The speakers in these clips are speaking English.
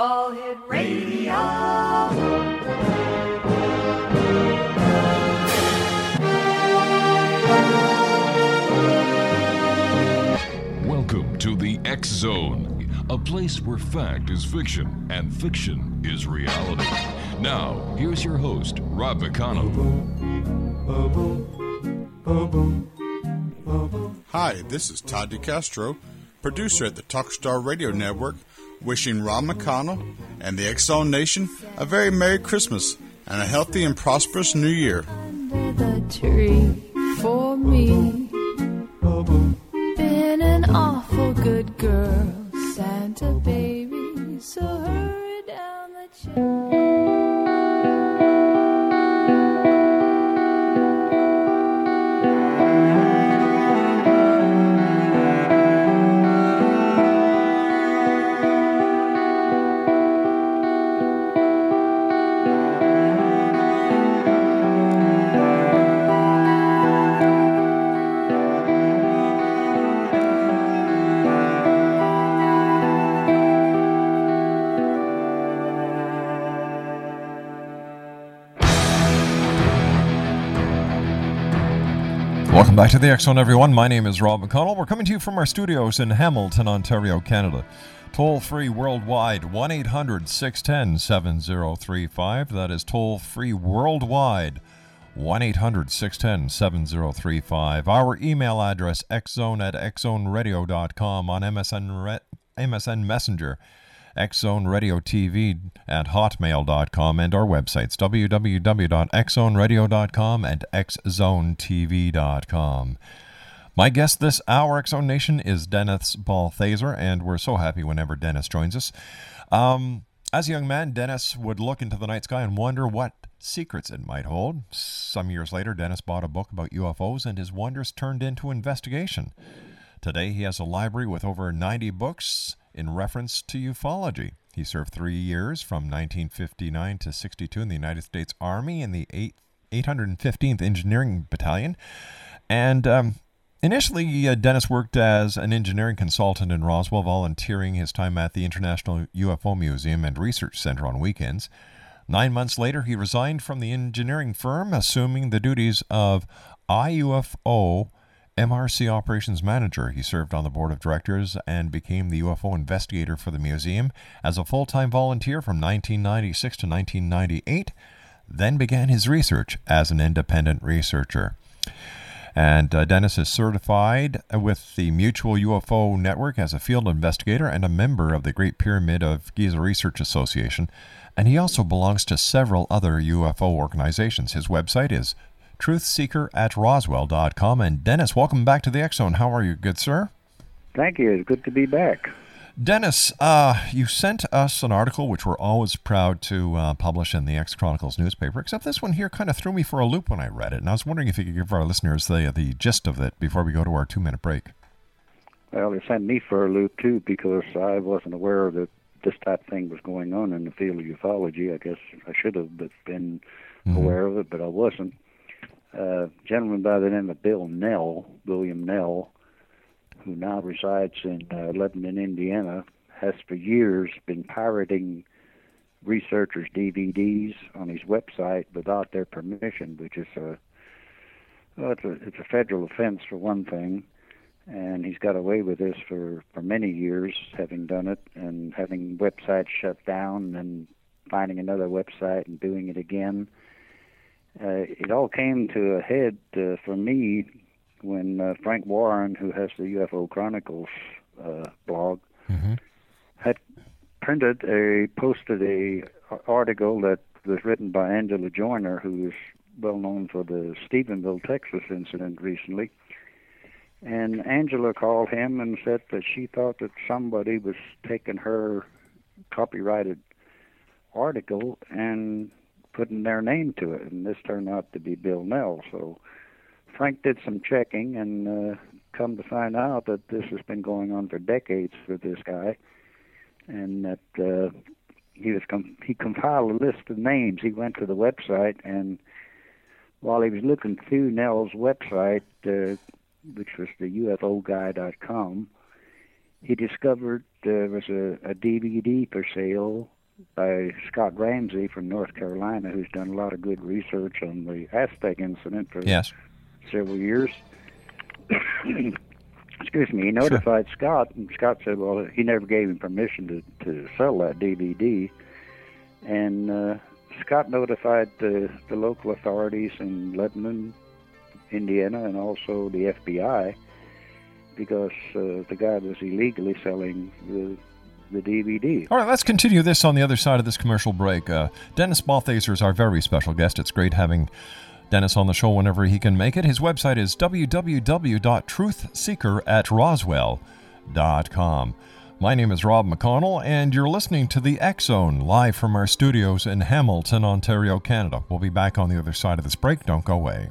All Hit Radio. Welcome to the X Zone, a place where fact is fiction and fiction is reality. Now, here's your host, Rob McConnell. Hi, this is Todd DeCastro, producer at the Talkstar Radio Network, wishing Rob McConnell and the X Zone Nation a very Merry Christmas and a healthy and prosperous New Year. under the tree for me. Welcome back to the Zone, everyone. My name is Rob McConnell. We're coming to you from our studios in Hamilton, Ontario, Canada. Toll free worldwide, 1 800 610 7035. That is toll free worldwide, 1 800 610 7035. Our email address, xzone at xzoneradio.com on MSN, Re- MSN Messenger, xzoneradiotv at hotmail.com, and our websites, www.xzoneradio.com and xzonetv.com. My guest this hour, Zone Nation, is Dennis Balthaser, and we're so happy whenever Dennis joins us. Um, as a young man, Dennis would look into the night sky and wonder what secrets it might hold. Some years later, Dennis bought a book about UFOs, and his wonders turned into investigation. Today, he has a library with over 90 books in reference to ufology. He served three years from 1959 to 62 in the United States Army in the 8th, 815th Engineering Battalion. And um, initially, uh, Dennis worked as an engineering consultant in Roswell, volunteering his time at the International UFO Museum and Research Center on weekends. Nine months later, he resigned from the engineering firm, assuming the duties of IUFO MRC operations manager. He served on the board of directors and became the UFO investigator for the museum as a full time volunteer from 1996 to 1998, then began his research as an independent researcher. And uh, Dennis is certified with the Mutual UFO Network as a field investigator and a member of the Great Pyramid of Giza Research Association. And he also belongs to several other UFO organizations. His website is truthseeker at roswell.com. And Dennis, welcome back to the X Zone. How are you, good sir? Thank you. It's good to be back. Dennis, uh, you sent us an article which we're always proud to uh, publish in the X Chronicles newspaper, except this one here kind of threw me for a loop when I read it. And I was wondering if you could give our listeners the, the gist of it before we go to our two minute break. Well, it sent me for a loop too because I wasn't aware that this type of thing was going on in the field of ufology. I guess I should have been Mm-hmm. aware of it, but I wasn't. A gentleman by the name of Bill Knell, William Knell, who now resides in uh, Lebanon, Indiana, has for years been pirating researchers' DVDs on his website without their permission, which is a well, it's a it's a federal offense for one thing, and he's got away with this for for many years, having done it and having websites shut down and finding another website and doing it again. Uh, it all came to a head uh, for me when uh, Frank Warren, who has the UFO Chronicles uh, blog, had printed a posted a article that was written by Angela Joiner, who is well known for the Stephenville, Texas incident recently. And Angela called him and said that she thought that somebody was taking her copyrighted article and putting their name to it, and this turned out to be Bill Knell. So Frank did some checking and uh, come to find out that this has been going on for decades with this guy, and that uh, he was com- he compiled a list of names. He went to the website, and while he was looking through Knell's website, uh, which was the UFOguy.com, he discovered there was a, a DVD for sale by Scott Ramsey from North Carolina, who's done a lot of good research on the Aztec incident for Yes. several years. Excuse me. He notified Scott, and Scott said, "Well, he never gave him permission to to sell that DVD." And uh, Scott notified the the local authorities in Lebanon, Indiana, and also the FBI because uh, the guy was illegally selling the the DVD. All right, let's continue this on the other side of this commercial break. Uh, Dennis Balthaser is our very special guest. It's great having Dennis on the show whenever he can make it. His website is www.truthseeker@roswell.com. My name is Rob McConnell, and you're listening to the X Zone live from our studios in Hamilton, Ontario, Canada. We'll be back on the other side of this break. Don't go away.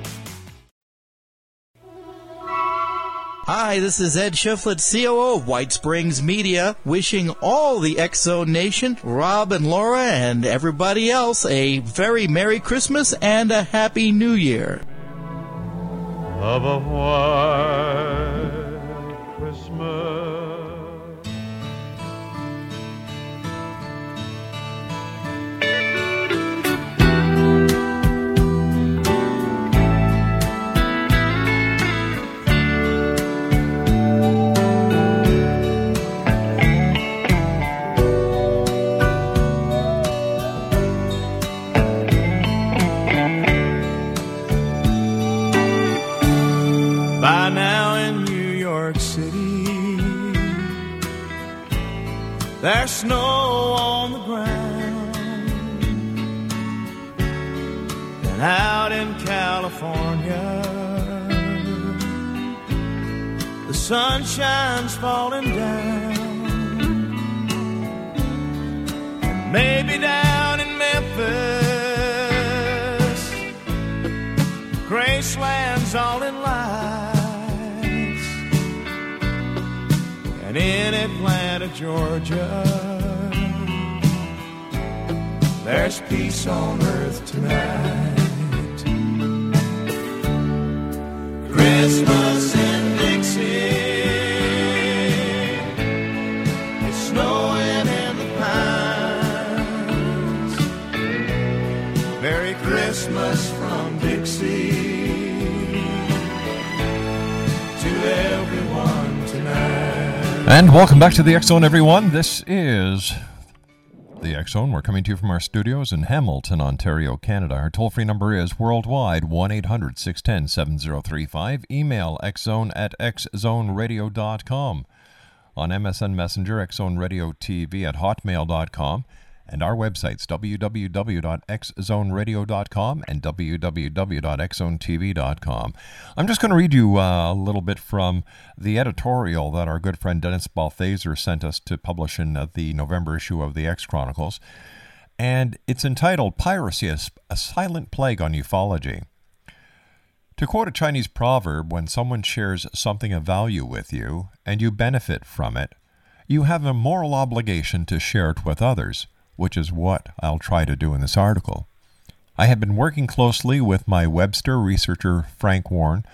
Hi, this is Ed Schifflet, COO of White Springs Media, wishing all the X Zone Nation, Rob and Laura, and everybody else a very Merry Christmas and a Happy New Year. of a there's snow on the ground. And out in California, the sunshine's falling down. Maybe down in Memphis, Graceland's all in And in Atlanta, Georgia, there's peace on earth tonight. Christmas in Dixie. And welcome back to the Zone, everyone. This is the Zone. We're coming to you from our studios in Hamilton, Ontario, Canada. Our toll free number is worldwide 1 800 610 7035. Email xzone at xzoneradio.com. On MSN Messenger, Xzone Radio TV at hotmail.com. And our websites, www.xzoneradio.com and www.xzonetv.com. I'm just going to read you uh, a little bit from the editorial that our good friend Dennis Balthaser sent us to publish in uh, the November issue of the X Chronicles. And it's entitled Piracy, a, a Silent Plague on Ufology. To quote a Chinese proverb, when someone shares something of value with you and you benefit from it, you have a moral obligation to share it with others which is what I'll try to do in this article. I have been working closely with my Webster researcher Frank Warren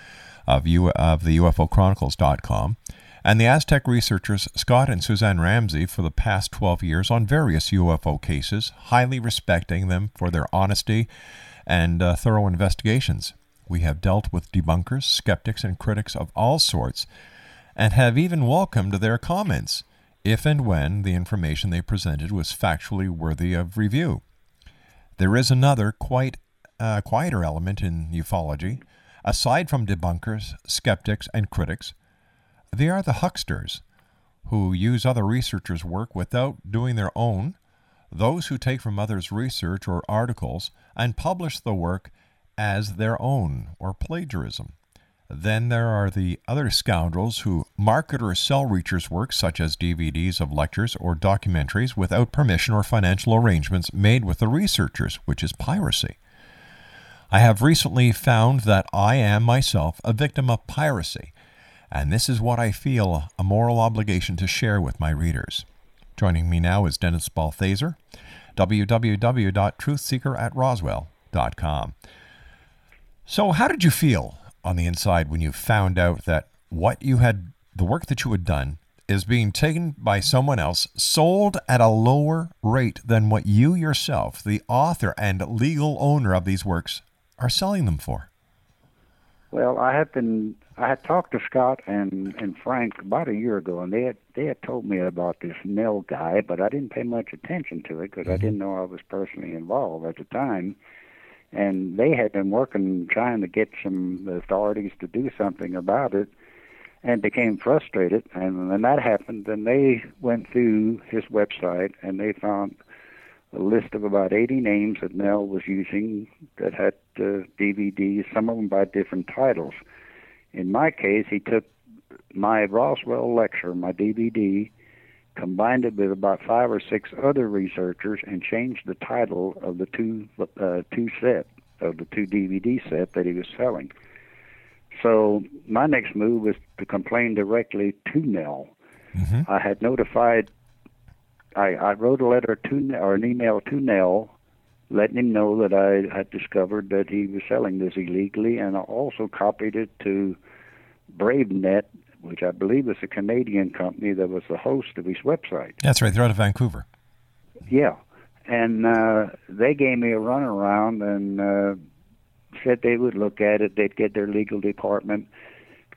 of, U- of the UFOchronicles.com and the Aztec researchers Scott and Suzanne Ramsey for the past 12 years on various UFO cases, highly respecting them for their honesty and uh, thorough investigations. We have dealt with debunkers, skeptics, and critics of all sorts, and have even welcomed their comments if and when the information they presented was factually worthy of review. There is another, quite uh, quieter element in ufology. Aside from debunkers, skeptics, and critics, they are the hucksters who use other researchers' work without doing their own, those who take from others' research or articles and publish the work as their own or plagiarism. Then there are the other scoundrels who market or sell Reacher's work, such as DVDs of lectures or documentaries, without permission or financial arrangements made with the researchers, which is piracy. I have recently found that I am myself a victim of piracy, and this is what I feel a moral obligation to share with my readers. Joining me now is Dennis Balthaser, www.truthseekeratroswell.com. So, how did you feel on the inside when you found out that what you had, the work that you had done, is being taken by someone else, sold at a lower rate than what you yourself, the author and legal owner of these works, are selling them for? Well, I have been. I had talked to Scott and and Frank about a year ago, and they had they had told me about this Knell guy, but I didn't pay much attention to it because I mm-hmm. didn't know I was personally involved at the time and they had been working trying to get some authorities to do something about it and became frustrated. And when that happened then they went through his website and they found a list of about 80 names that Knell was using that had uh, DVDs some of them by different titles. In my case he took my Roswell lecture my DVD combined it with about five or six other researchers and changed the title of the two uh, two set of the two DVD set that he was selling. So my next move was to complain directly to Knell. Mm-hmm. I had notified. I, I wrote a letter to or an email to Knell, letting him know that I had discovered that he was selling this illegally, and I also copied it to BraveNet which I believe is a Canadian company that was the host of his website. That's right. They're out of Vancouver. Yeah. And uh, they gave me a runaround and uh, said they would look at it. They'd get their legal department.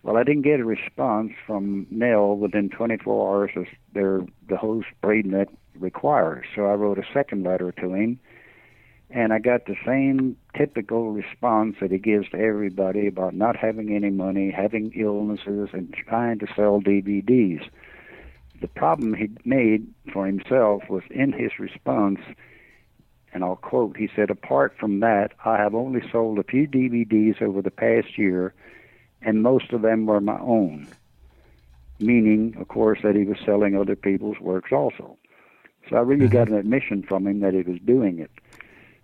Well, I didn't get a response from Knell within 24 hours as their, the host BraveNet requires. So I wrote a second letter to him and I got the same typical response that he gives to everybody about not having any money, having illnesses, and trying to sell DVDs. The problem he made for himself was in his response, and I'll quote, he said, Apart from that, I have only sold a few DVDs over the past year, and most of them were my own. Meaning, of course, that he was selling other people's works also. So I really mm-hmm. got an admission from him that he was doing it.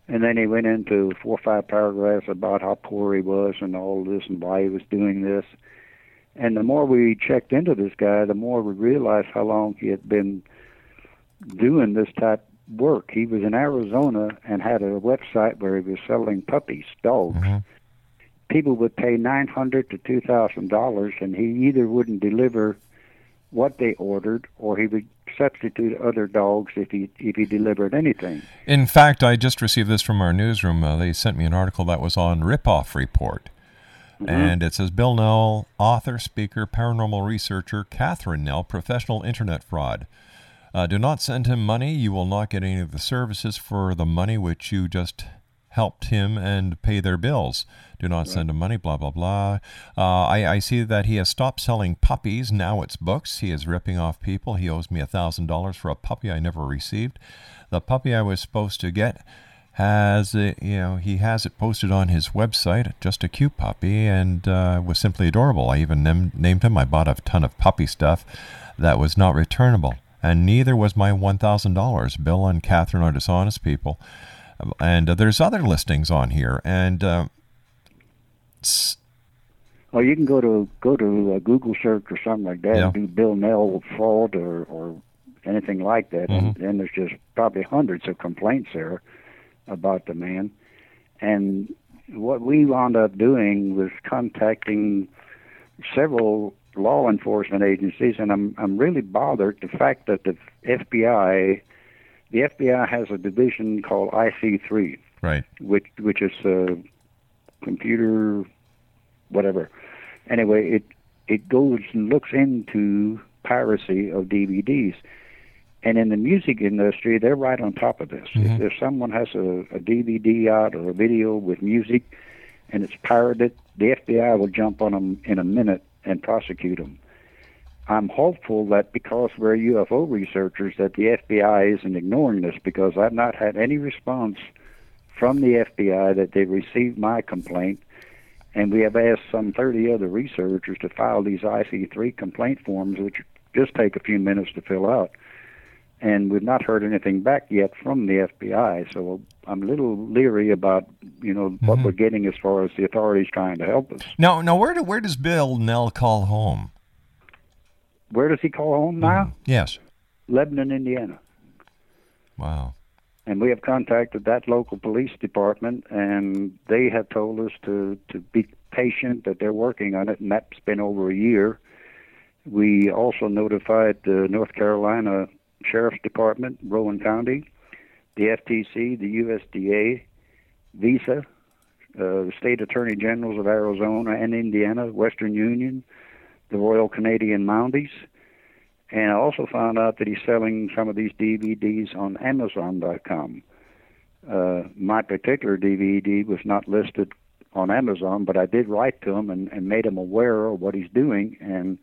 And then he went into four or five paragraphs about how poor he was and all this and why he was doing this. And the more we checked into this guy, the more we realized how long he had been doing this type work. He was in Arizona and had a website where he was selling puppies, dogs. Mm-hmm. people would pay nine hundred to two thousand dollars, and he either wouldn't deliver what they ordered, or he would substitute other dogs if he if he delivered anything. In fact, I just received this from our newsroom. Uh, they sent me an article that was on Ripoff Report. Mhm. And it says Bill Knell, author, speaker, paranormal researcher, Catherine Knell, professional internet fraud. Uh, do not send him money. You will not get any of the services for the money which you just helped him and pay their bills. Do not send him money, blah, blah, blah. Uh, I, I see that he has stopped selling puppies. Now it's books. He is ripping off people. He owes me a $1,000 for a puppy I never received. The puppy I was supposed to get has it, you know he has it posted on his website just a cute puppy and uh, was simply adorable i even nam- named him i bought a ton of puppy stuff that was not returnable and neither was my $1000 bill and catherine are dishonest people and uh, there's other listings on here and uh, Or you can go to go to a Google search or something like that, Yeah. and do Bill Knell fraud or or anything like that, and, then there's just probably hundreds of complaints there about the man. And what we wound up doing was contacting several law enforcement agencies, and I'm I'm really bothered the fact that the FBI, the FBI has a division called IC3, right which which is a computer whatever. Anyway, it it goes and looks into piracy of DVDs. And in the music industry, they're right on top of this. If, if someone has a, a DVD out or a video with music and it's pirated, the FBI will jump on them in a minute and prosecute them. I'm hopeful that because we're UFO researchers that the FBI isn't ignoring this because I've not had any response from the FBI that they received my complaint and we have asked some 30 other researchers to file these IC3 complaint forms, which just take a few minutes to fill out. And we've not heard anything back yet from the FBI, so I'm a little leery about, you know, what mm-hmm. we're getting as far as the authorities trying to help us. now now where do, where does bill knell call home Where does he call home now? yes Lebanon, Indiana. wow and we have contacted that local police department and they have told us to to be patient that they're working on it and that's been over a year we also notified the north carolina sheriff's department rowan county the ftc the usda visa uh, the state attorney generals of arizona and indiana western union the royal canadian mounties and I also found out that he's selling some of these DVDs on Amazon.com. Uh, my particular DVD was not listed on Amazon, but I did write to him and, and made him aware of what he's doing. And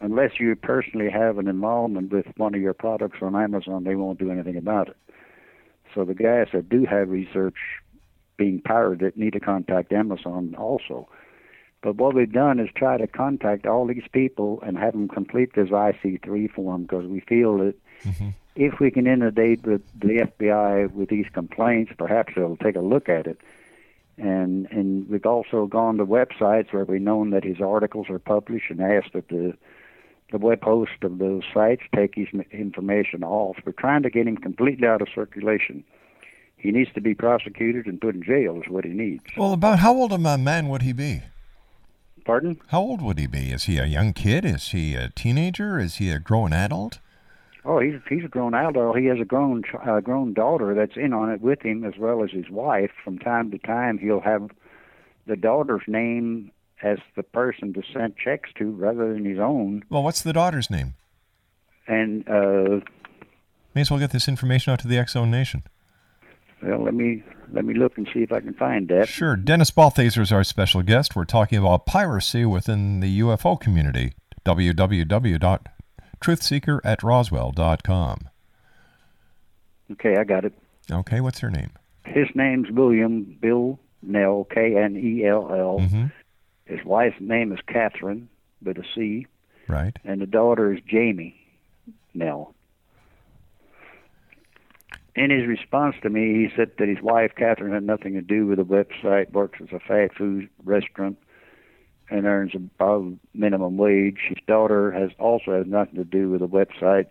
unless you personally have an involvement with one of your products on Amazon, they won't do anything about it. So the guys that do have research being pirated need to contact Amazon also. But what we've done is try to contact all these people and have them complete this IC3 form because we feel that mm-hmm. if we can inundate with the FBI with these complaints, perhaps they'll take a look at it. And and we've also gone to websites where we've known that his articles are published and asked that the the web host of those sites take his information off. We're trying to get him completely out of circulation. He needs to be prosecuted and put in jail is what he needs. well about how old of a man would he be Pardon? how old would he be is he a young kid is he a teenager is he a grown adult Oh, he's he's a grown adult. He has a grown uh, grown daughter that's in on it with him, as well as his wife. From time to time, he'll have the daughter's name as the person to send checks to, rather than his own. well what's the daughter's name And uh, may as well get this information out to the zone nation well, let me let me look and see if I can find that. Sure. Dennis Balthaser is our special guest. We're talking about piracy within the UFO community. www.truthseeker at roswell.com. Okay, I got it. Okay, what's her name? His name's William Bill Knell, K N E L L. Mm-hmm. His wife's name is Catherine, with a C, Right. and the daughter is Jamie Knell. In his response to me, he said that his wife, Catherine, had nothing to do with the website, works as a fast food restaurant, and earns above minimum wage. His daughter has also has nothing to do with the website,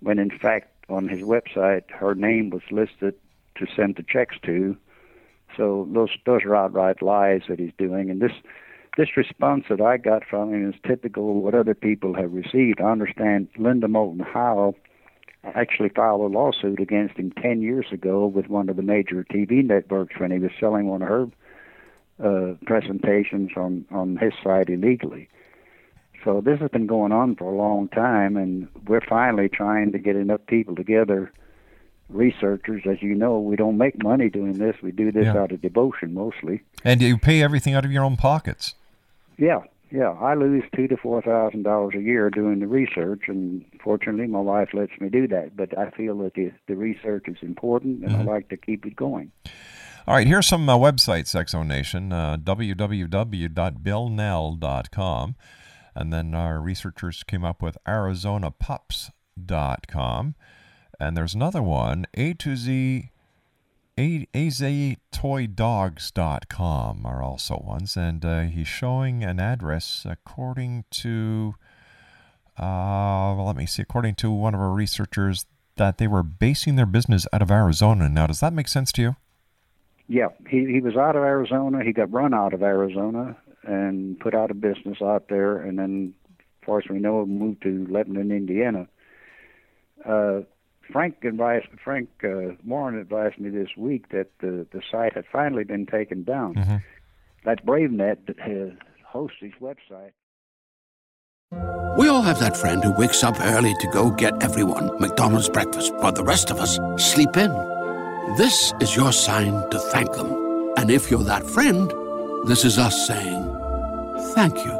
when in fact on his website her name was listed to send the checks to So those those are outright lies that he's doing, and this this response that I got from him is typical of what other people have received. I understand Linda Moulton Howe actually filed a lawsuit against him 10 years ago with one of the major TV networks when he was selling one of her uh, presentations on, on his site illegally. So this has been going on for a long time, and we're finally trying to get enough people together, researchers. As you know, we don't make money doing this. We do this Yeah. out of devotion mostly. And you pay everything out of your own pockets. Yeah, yeah. I lose two to four thousand dollars a year doing the research, and fortunately, my wife lets me do that. But I feel that the the research is important, and I like to keep it going. All right, here's some uh, websites, X Zone Nation. Uh, www.billknell.com. And then our researchers came up with arizonapups.com. And there's another one, A to Z, aztoydogs.com are also ones. And uh, he's showing an address according to, uh, well, let me see, according to one of our researchers, that they were basing their business out of Arizona. Now, does that make sense to you? Yeah, he he was out of Arizona. He got run out of Arizona and put out of business out there, and then, as far as we know, moved to Lebanon, Indiana. Uh, Frank advised Frank uh, Warren advised me this week that the the site had finally been taken down. That's BraveNet that has hosts his website. We all have that friend who wakes up early to go get everyone McDonald's breakfast, while the rest of us sleep in. This is your sign to thank them. And if you're that friend, this is us saying thank you.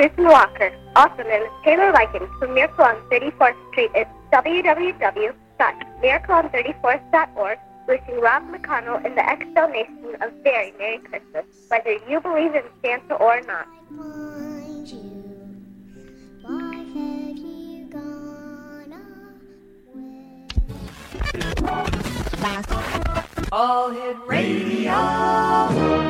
Susan Walker, also known as Taylor Likens from Miracle on 34th Street at www.miracleon34th.org, wishing Rob McConnell and the X Zone Nation a very Merry Christmas, whether you believe in Santa or not. All Hit Radio.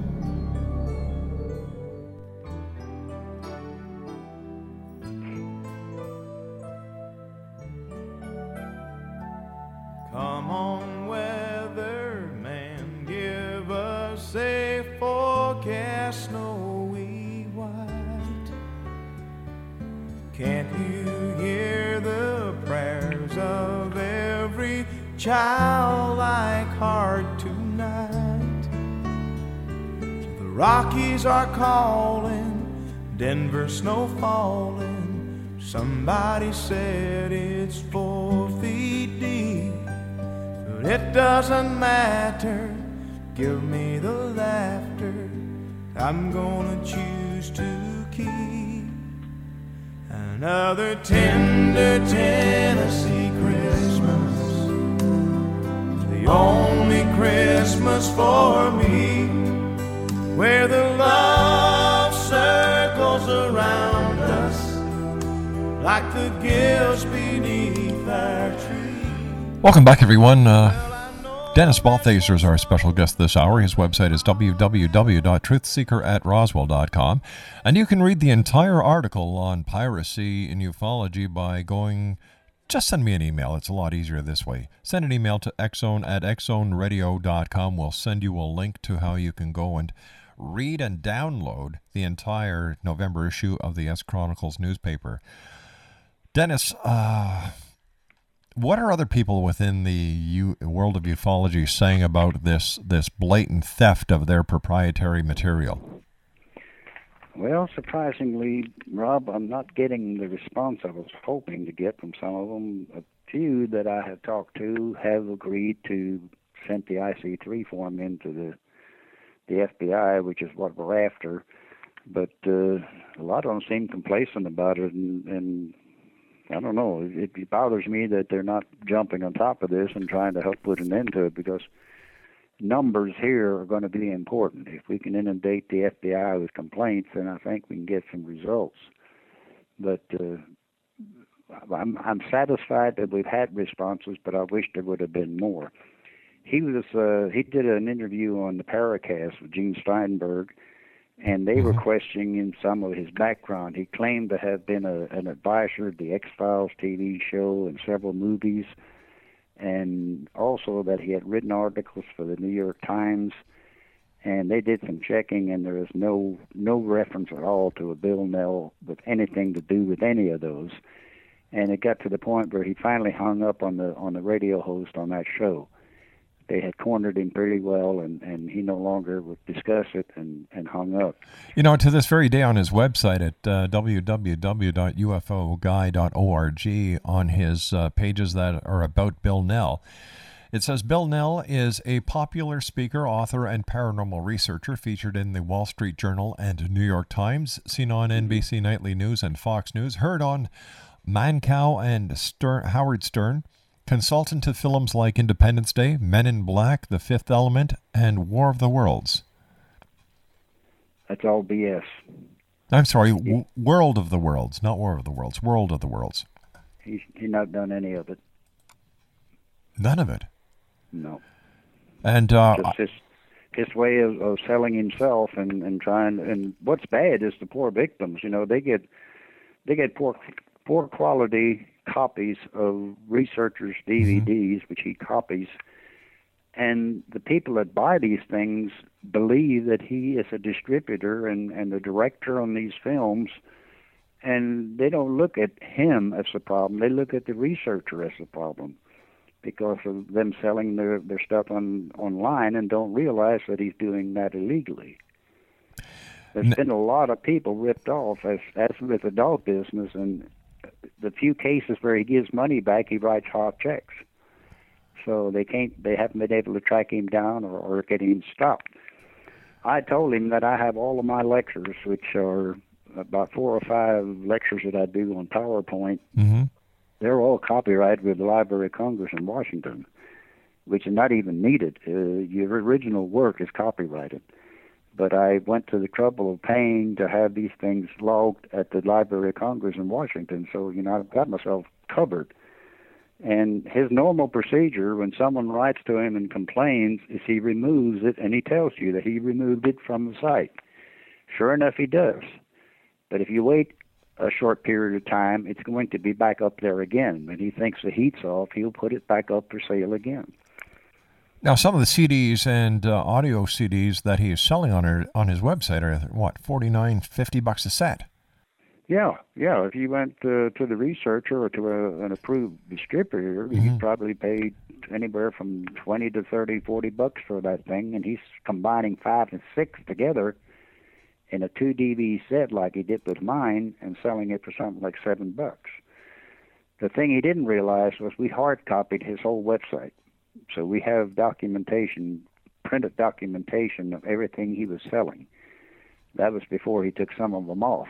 Calling, Denver snow falling. Somebody said it's four feet deep. But it doesn't matter. Give me the laughter. I'm gonna choose to keep another tender Tennessee Christmas. The only Christmas for me. Where the like the gifts beneath our tree. Welcome back, everyone. Uh, Dennis Balthaser is our special guest this hour. His website is www.truthseekeratroswell.com. and you can read the entire article on piracy in ufology by going. Just send me an email. It's a lot easier this way. Send an email to xzone at xzoneradio.com. We'll send you a link to how you can go and read and download the entire November issue of the X Chronicles newspaper. Dennis, uh, what are other people within the U- world of ufology saying about this this blatant theft of their proprietary material? Well, surprisingly, Rob, I'm not getting the response I was hoping to get from some of them. A few that I have talked to have agreed to send the IC3 form into the the FBI, which is what we're after. But uh, a lot of them seem complacent about it, and, and I don't know. It, it bothers me that they're not jumping on top of this and trying to help put an end to it because numbers here are going to be important. If we can inundate the FBI with complaints, then I think we can get some results. But uh, I'm, I'm satisfied that we've had responses, but I wish there would have been more. He was uh, he did an interview on the Paracast with Gene Steinberg, and they were mm-hmm. questioning him some of his background. He claimed to have been a, an advisor of the X Files TV show and several movies and also that he had written articles for the New York Times, and they did some checking, and there is no no reference at all to a Bill Knell with anything to do with any of those. And it got to the point where he finally hung up on the on the radio host on that show. They had cornered him pretty well, and, and he no longer would discuss it and, and hung up. You know, to this very day on his website at uh, www.ufoguy.org, on his uh, pages that are about Bill Knell, it says Bill Knell is a popular speaker, author, and paranormal researcher featured in the Wall Street Journal and New York Times, seen on NBC Nightly News and Fox News, heard on Mancow and Stern, Howard Stern, consultant to films like Independence Day, Men in Black, The Fifth Element, and War of the Worlds. That's all BS. I'm sorry, w- World of the Worlds, not War of the Worlds. World of the Worlds. He's he's not done any of it. None of it. No. And uh, Just his his way of, of selling himself and and trying and what's bad is the poor victims. You know, they get they get poor poor quality copies of researchers' mm-hmm. DVDs, which he copies, and the people that buy these things believe that he is a distributor and and the director on these films. And they don't look at him as the problem; they look at the researcher as the problem because of them selling their, their stuff on online and don't realize that he's doing that illegally. There's been a lot of people ripped off as as with adult business and the few cases where he gives money back he writes hot checks. So they can't they haven't been able to track him down or, or get him stopped. I told him that I have all of my lectures, which are about four or five lectures that I do on PowerPoint Mm-hmm. they're all copyrighted with the Library of Congress in Washington, which is not even needed. Uh, your original work is copyrighted. But I went to the trouble of paying to have these things logged at the Library of Congress in Washington, so you know I've got myself covered. And his normal procedure when someone writes to him and complains is he removes it and he tells you that he removed it from the site. Sure enough, he does. But if you wait a short period of time, it's going to be back up there again. When he thinks the heat's off, he'll put it back up for sale again. Now, some of the CDs and uh, audio CDs that he is selling on her, on his website are what forty nine, fifty bucks a set. Yeah, yeah. If you went uh, to the researcher or to a, an approved distributor, Mhm. you'd probably pay anywhere from twenty to thirty, forty bucks for that thing, and he's combining five and six together in a two DVD set like he did with mine, and selling it for something like seven bucks. The thing he didn't realize was we hard copied his whole website, so we have documentation, printed documentation of everything he was selling. That was before he took some of them off.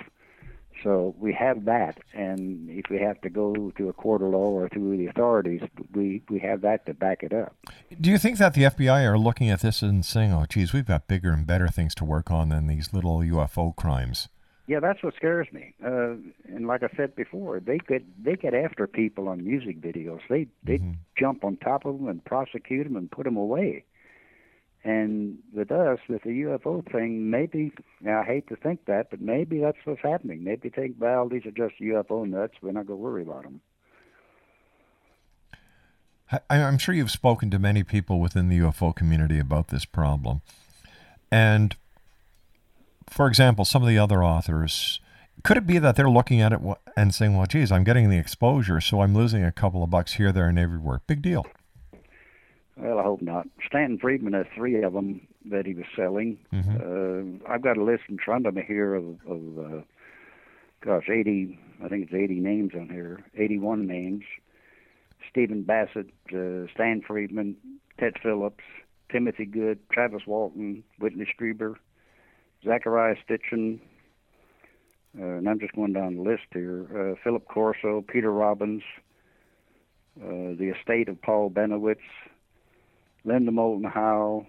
So we have that, and if we have to go to a court of law or through the authorities, we we have that to back it up. Do you think that the FBI are looking at this and saying, "Oh, geez, we've got bigger and better things to work on than these little UFO crimes"? Yeah, that's what scares me. Uh, and like I said before, they get they get after people on music videos. They they jump on top of them and prosecute them and put them away. And with us, with the UFO thing, maybe now I hate to think that, but maybe that's what's happening. Maybe think, well, these are just UFO nuts. We're not going to worry about them. I, I'm sure you've spoken to many people within the UFO community about this problem, and for example, some of the other authors, could it be that they're looking at it and saying, "Well, geez, I'm getting the exposure, so I'm losing a couple of bucks here, there, and everywhere. Big deal." Well, I hope not. Stanton Friedman has three of them that he was selling. Uh, I've got a list in front of me here of, of uh, gosh, 80, I think it's 80 names on here, 81 names. Stephen Bassett, uh, Stan Friedman, Ted Phillips, Timothy Good, Travis Walton, Whitley Strieber, Zecharia Sitchin, uh, and I'm just going down the list here. Uh, Philip Corso, Peter Robbins, uh, the estate of Paul Bennewitz, Linda Moulton Howe,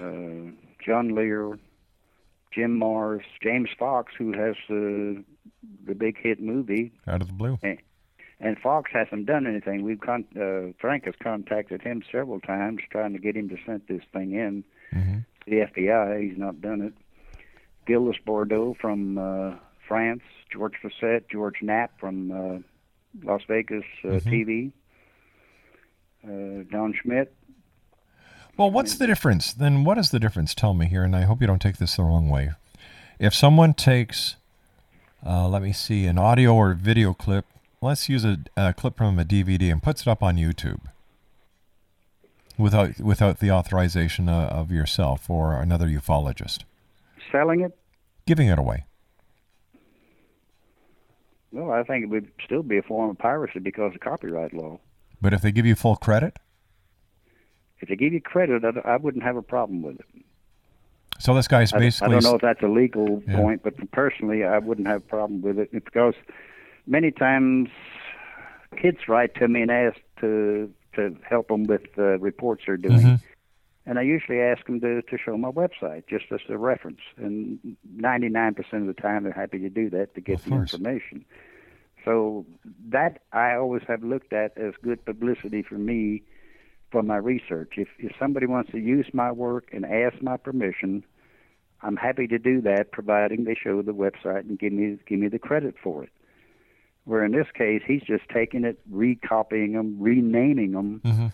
uh, John Lear, Jim Marrs, James Fox, who has the the big hit movie, Out of the blue. and, and Fox hasn't done anything. We've con- uh, Frank has contacted him several times trying to get him to send this thing in to the FBI. He's not done it. Gildas Bourdais from uh, France, George Fawcett, George Knapp from uh, Las Vegas uh, TV, uh, Don Schmitt. Well, what's the difference? Then what is the difference? Tell me here, and I hope you don't take this the wrong way. If someone takes, uh, let me see, an audio or video clip, let's use a, a clip from a DVD and puts it up on YouTube without without the authorization uh, of yourself or another ufologist, Selling it? giving it away. Well, I think it would still be a form of piracy because of copyright law. But if they give you full credit, If they give you credit, I, I wouldn't have a problem with it. so this guy's I, I don't know if that's a legal Yeah. point, but personally, I wouldn't have a problem with it because many times kids write to me and ask to to help them with uh, reports they're doing, Mhm. and I usually ask them to to show my website just as a reference. And 99% of the time, they're happy to do that to get the information. So that I always have looked at as good publicity for me for my research. If if somebody wants to use my work and ask my permission, I'm happy to do that, providing they show the website and give me give me the credit for it. Where in this case, he's just taking it, recopying them, renaming them, Mhm.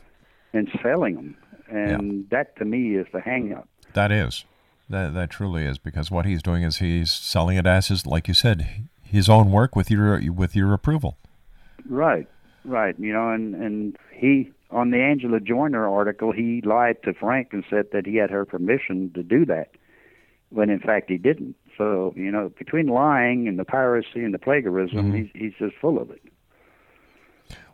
and selling them, and that to me is the hang up. that is that that truly is because what he's doing is he's selling it as his, like you said, his own work with your with your approval. Right, right. You know, and and he on the Angela Joiner article, he lied to Frank and said that he had her permission to do that, when in fact he didn't. So you know, between lying and the piracy and the plagiarism, Mhm. he's he's just full of it.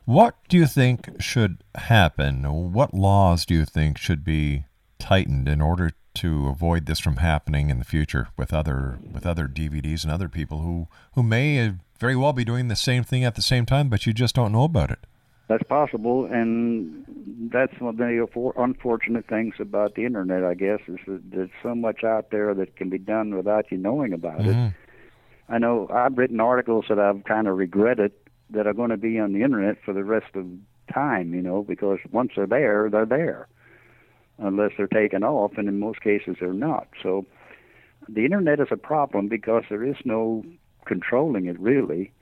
What do you think should happen? What laws do you think should be tightened in order to avoid this from happening in the future with other with other DVDs and other people who who may very well be doing the same thing at the same time, but you just don't know about it? That's possible, and that's one of the unfor- unfortunate things about the internet, I guess, is that there's so much out there that can be done without you knowing about it. Mhm. I know I've written articles that I've kind of regretted that are going to be on the internet for the rest of time, you know, because once they're there, they're there, unless they're taken off, and in most cases they're not. So the internet is a problem because there is no controlling it really,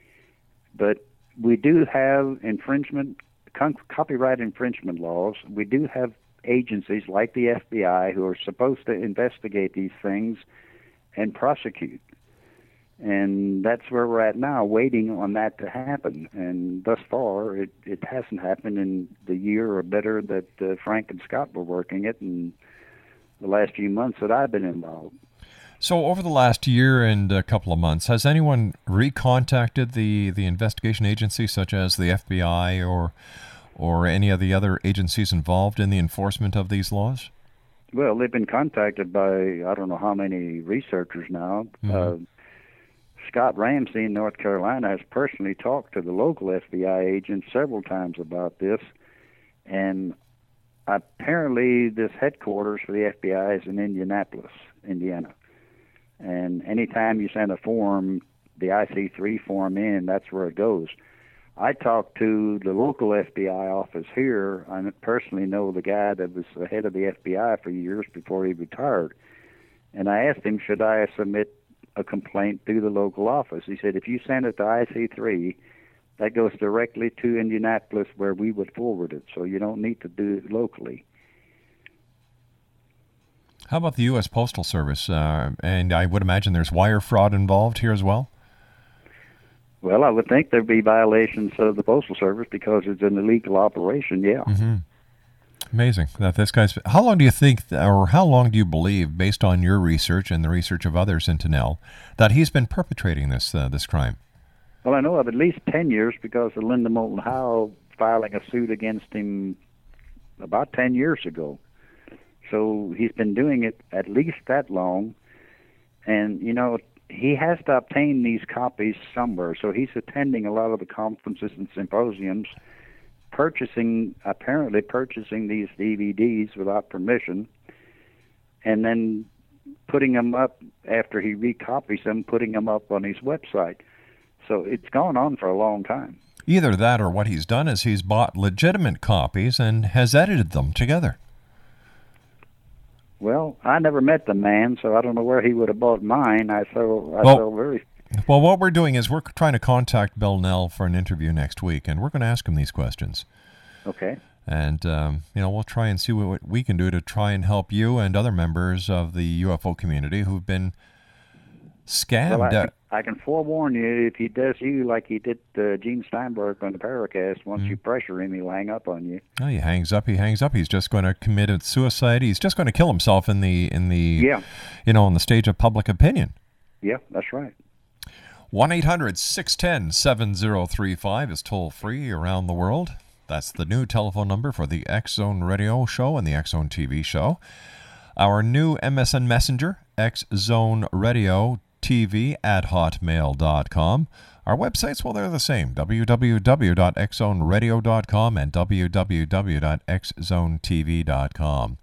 but we do have infringement, con- copyright infringement laws. We do have agencies like the FBI who are supposed to investigate these things and prosecute. And that's where we're at now, waiting on that to happen. And thus far, it, it hasn't happened in the year or better that uh, Frank and Scott were working it, and the last few months that I've been involved. So over the last year and a couple of months, has anyone recontacted the the investigation agency, such as the FBI or or any of the other agencies involved in the enforcement of these laws? Well, they've been contacted by I don't know how many researchers now. Uh, Scott Ramsey in North Carolina has personally talked to the local FBI agents several times about this, and apparently this headquarters for the FBI is in Indianapolis, Indiana. And anytime you send a form, the IC3 form in, that's where it goes. I talked to the local FBI office here. I personally know the guy that was the head of the FBI for years before he retired. And I asked him, should I submit a complaint through the local office? He said, if you send it to IC3, that goes directly to Indianapolis where we would forward it. So you don't need to do it locally. How about the U.S. Postal Service? Uh, and I would imagine there's wire fraud involved here as well. Well, I would think there'd be violations of the Postal Service because it's an illegal operation, yeah. Mm-hmm. Amazing that this guy's. How long do you think, or how long do you believe, based on your research and the research of others in Knell, that he's been perpetrating this uh, this crime? Well, I know of at least 10 years because of Linda Moulton Howe filing a suit against him about 10 years ago. So he's been doing it at least that long. And, you know, he has to obtain these copies somewhere. So he's attending a lot of the conferences and symposiums, purchasing, apparently purchasing these DVDs without permission, and then putting them up after he recopies them, putting them up on his website. So it's gone on for a long time. Either that or what he's done is he's bought legitimate copies and has edited them together. Well, I never met the man, so I don't know where he would have bought mine. I feel I Well- feel very Well, what we're doing is we're trying to contact Bill Knell for an interview next week, and we're going to ask him these questions. okay. And, um, you know, we'll try and see what we can do to try and help you and other members of the UFO community who've been scammed. Well, I, Uh, I can forewarn you if he does you like he did uh, Gene Steinberg on the Paracast. Once Mm-hmm. you pressure him, he'll hang up on you. Oh, he hangs up. He hangs up. He's just going to commit suicide. He's just going to kill himself in the in the Yeah. you know on the stage of public opinion. Yeah, that's right. 1 800 610 7035 is toll free around the world. That's the new telephone number for the X Zone Radio Show and the X Zone TV Show. Our new MSN Messenger, X Zone Radio TV at hotmail.com. Our websites, well, they're the same www.xzoneradio.com and www.xzonetv.com.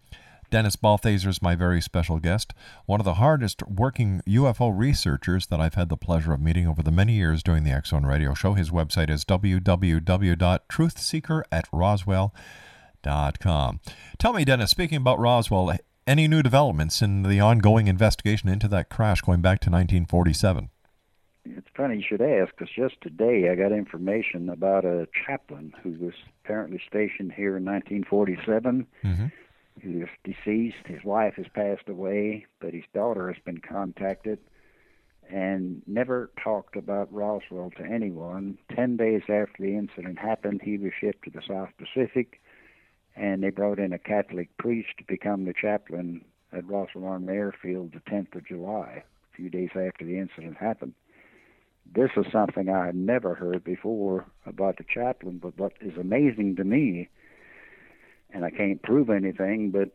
Dennis Balthaser is my very special guest, one of the hardest working UFO researchers that I've had the pleasure of meeting over the many years doing the Zone Radio Show. His website is www.truthseekeratroswell.com. Tell me, Dennis, speaking about Roswell, any new developments in the ongoing investigation into that crash going back to 1947? It's funny you should ask, because just today I got information about a chaplain who was apparently stationed here in 1947. Mm-hmm. He was deceased. His wife has passed away, but his daughter has been contacted and never talked about Roswell to anyone. Ten days after the incident happened, he was shipped to the South Pacific, and they brought in a Catholic priest to become the chaplain at Roswell Army Airfield the 10th of July, a few days after the incident happened. This is something I had never heard before about the chaplain, but what is amazing to me, and I can't prove anything, but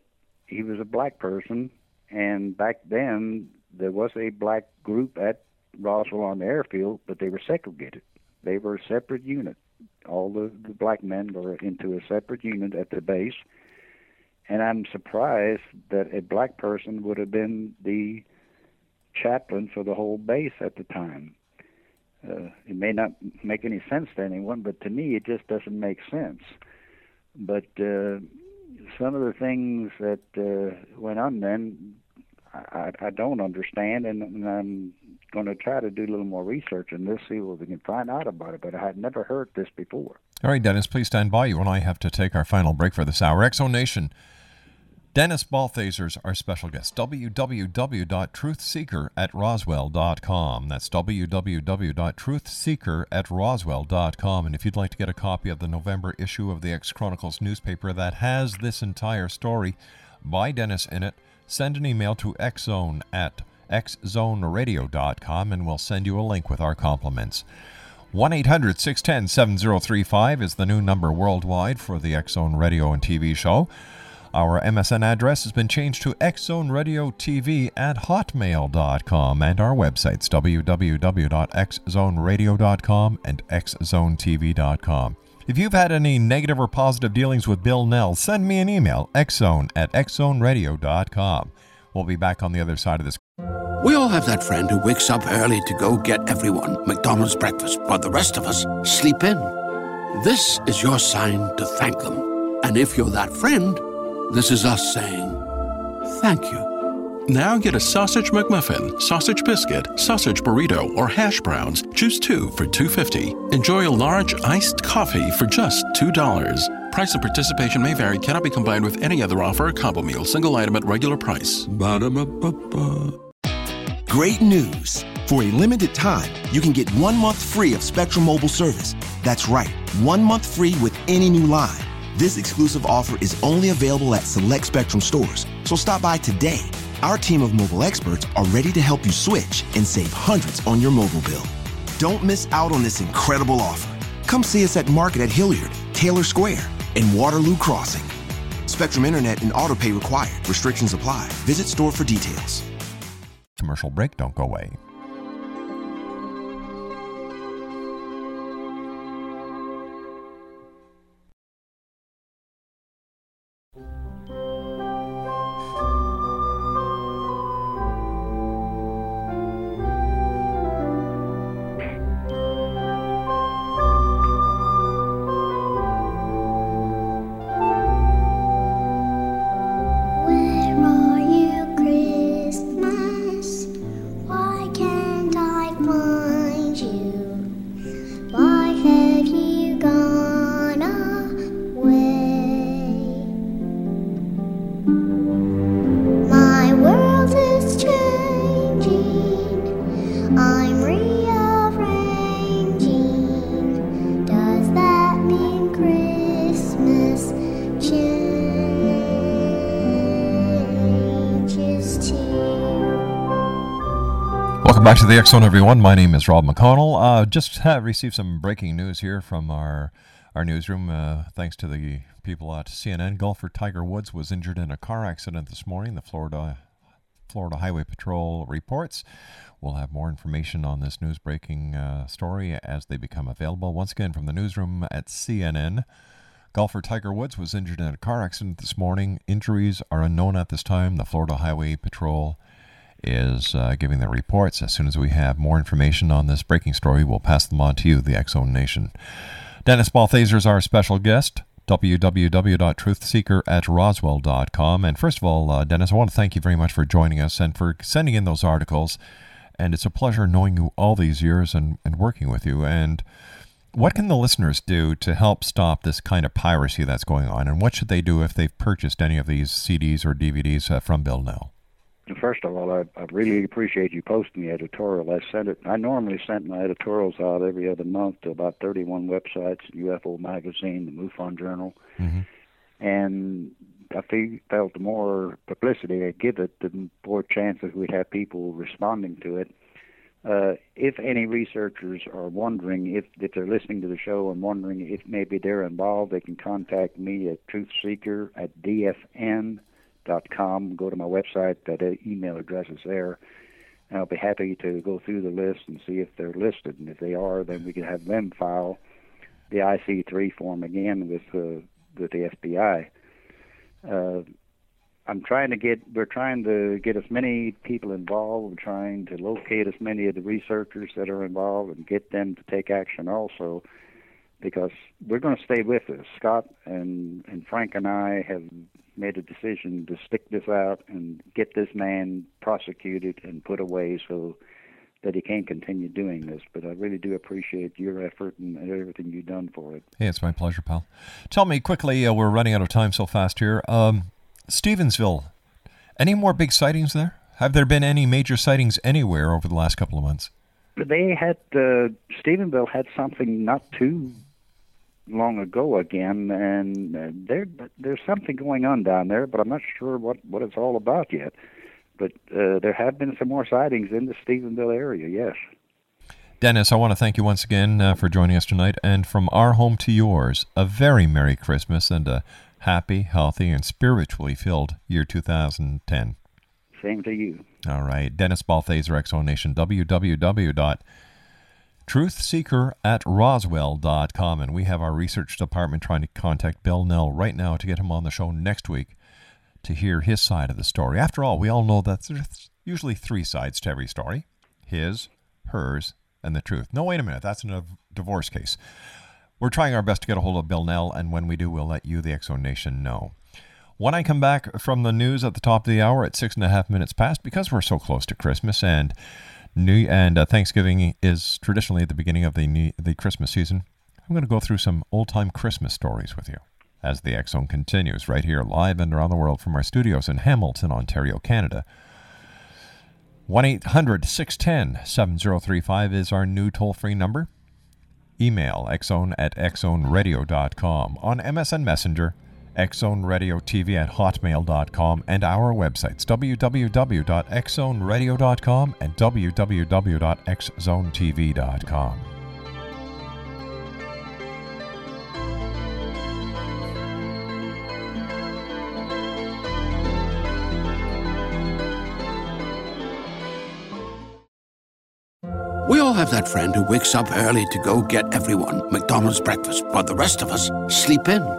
he was a black person, and back then there was a black group at Roswell on the airfield, but they were segregated. They were a separate unit. All the, the black men were into a separate unit at the base, and I'm surprised that a black person would have been the chaplain for the whole base at the time. Uh, it may not make any sense to anyone, but to me, it just doesn't make sense. But uh, some of the things that uh, went on then, I, I don't understand, and, and I'm going to try to do a little more research on this, see what we can find out about it. But I had never heard this before. All right, Dennis, please stand by. You and I have to take our final break for this hour. Exo Nation. Dennis Balthaser's our special guest. www.truthseeker at roswell.com. That's www.truthseeker at roswell.com. And if you'd like to get a copy of the November issue of the X Chronicles newspaper that has this entire story by Dennis in it, send an email to xzone at xzoneradio.com and we'll send you a link with our compliments. 1 800 610 7035 is the new number worldwide for the Zone Radio and TV show. Our MSN address has been changed to xzoneradiotv at hotmail.com and our websites www.xzoneradio.com and xzonetv.com. If you've had any negative or positive dealings with Bill Knell, send me an email, xzone at xzoneradio.com. We'll be back on the other side of this. We all have that friend who wakes up early to go get everyone McDonald's breakfast, while the rest of us sleep in. This is your sign to thank them. And if you're that friend, this is us saying thank you. Now get a sausage McMuffin, sausage biscuit, sausage burrito, or hash browns. Choose two for $2.50. Enjoy a large iced coffee for just $2. Price and participation may vary, cannot be combined with any other offer or combo meal, single item at regular price. Ba-da-ba-ba-ba. Great news! For a limited time, you can get one month free of Spectrum Mobile service. That's right, one month free with any new line. This exclusive offer is only available at select Spectrum stores, so stop by today. Our team of mobile experts are ready to help you switch and save hundreds on your mobile bill. Don't miss out on this incredible offer. Come see us at Market at Hilliard, Taylor Square, and Waterloo Crossing. Spectrum Internet and auto pay required. Restrictions apply. Visit store for details. Commercial break, don't go away. To the Zone, everyone. My name is Rob McConnell. Uh, just received some breaking news here from our our newsroom. Uh, thanks to the people at CNN, golfer Tiger Woods was injured in a car accident this morning. The Florida Florida Highway Patrol reports. We'll have more information on this news breaking uh, story as they become available. Once again, from the newsroom at CNN. Golfer Tiger Woods was injured in a car accident this morning. Injuries are unknown at this time. The Florida Highway Patrol is uh, giving their reports. As soon as we have more information on this breaking story, we'll pass them on to you, the Zone Nation. Dennis Balthaser is our special guest. www.truthseeker at roswell.com. And first of all, uh, Dennis, I want to thank you very much for joining us and for sending in those articles. And it's a pleasure knowing you all these years and, and working with you. And what can the listeners do to help stop this kind of piracy that's going on? And what should they do if they've purchased any of these CDs or DVDs uh, from Bill Knell? First of all, I, I really appreciate you posting the editorial. I sent it. I normally sent my editorials out every other month to about 31 websites: UFO Magazine, the MUFON Journal, and I fe- felt the more publicity I give it, the more chances we'd have people responding to it. Uh, if any researchers are wondering if, if they're listening to the show and wondering if maybe they're involved, they can contact me at truthseeker at dfn.com. Go to my website, that uh, email address is there. And I'll be happy to go through the list and see if they're listed. And if they are, then we can have them file the IC3 form again with, uh, with the FBI. Uh, I'm trying to get we're trying to get as many people involved. We're trying to locate as many of the researchers that are involved and get them to take action also because we're going to stay with this. Scott and and Frank and I have made a decision to stick this out and get this man prosecuted and put away so that he can't continue doing this. But I really do appreciate your effort and everything you've done for it. Hey, it's my pleasure, pal. Tell me quickly, uh, we're running out of time so fast here. Um, Stephenville, any more big sightings there? Have there been any major sightings anywhere over the last couple of months? They had uh, Stephenville had something not too long ago again, and uh, there there's something going on down there, but I'm not sure what what it's all about yet. But uh, there have been some more sightings in the Stephenville area. Yes. Dennis, I want to thank you once again uh, for joining us tonight. And from our home to yours, a very Merry Christmas and a happy, healthy, and spiritually filled year 2010. Same to you. All right. Dennis Balthaser, Exo Nation, www.truthseeker at roswell.com. And we have our research department trying to contact Bill Knell right now to get him on the show next week to hear his side of the story. After all, we all know that there's usually three sides to every story his, hers, and the truth. No, wait a minute. That's a divorce case. We're trying our best to get a hold of Bill Knell, and when we do, we'll let you, the Exo Nation, know. When I come back from the news at the top of the hour at six and a half minutes past, because we're so close to Christmas and New and uh, Thanksgiving is traditionally at the beginning of the new, the Christmas season, I'm going to go through some old time Christmas stories with you. as the X Zone continues right here live and around the world from our studios in Hamilton, Ontario, Canada. 1 800 610 7035 is our new toll free number. Email xzone at xzoneradio.com. On MSN Messenger, xzoneradiotv at hotmail.com, and our websites www.xzoneradio.com and www.xzonetv.com. We all have that friend who wakes up early to go get everyone McDonald's breakfast, while the rest of us sleep in.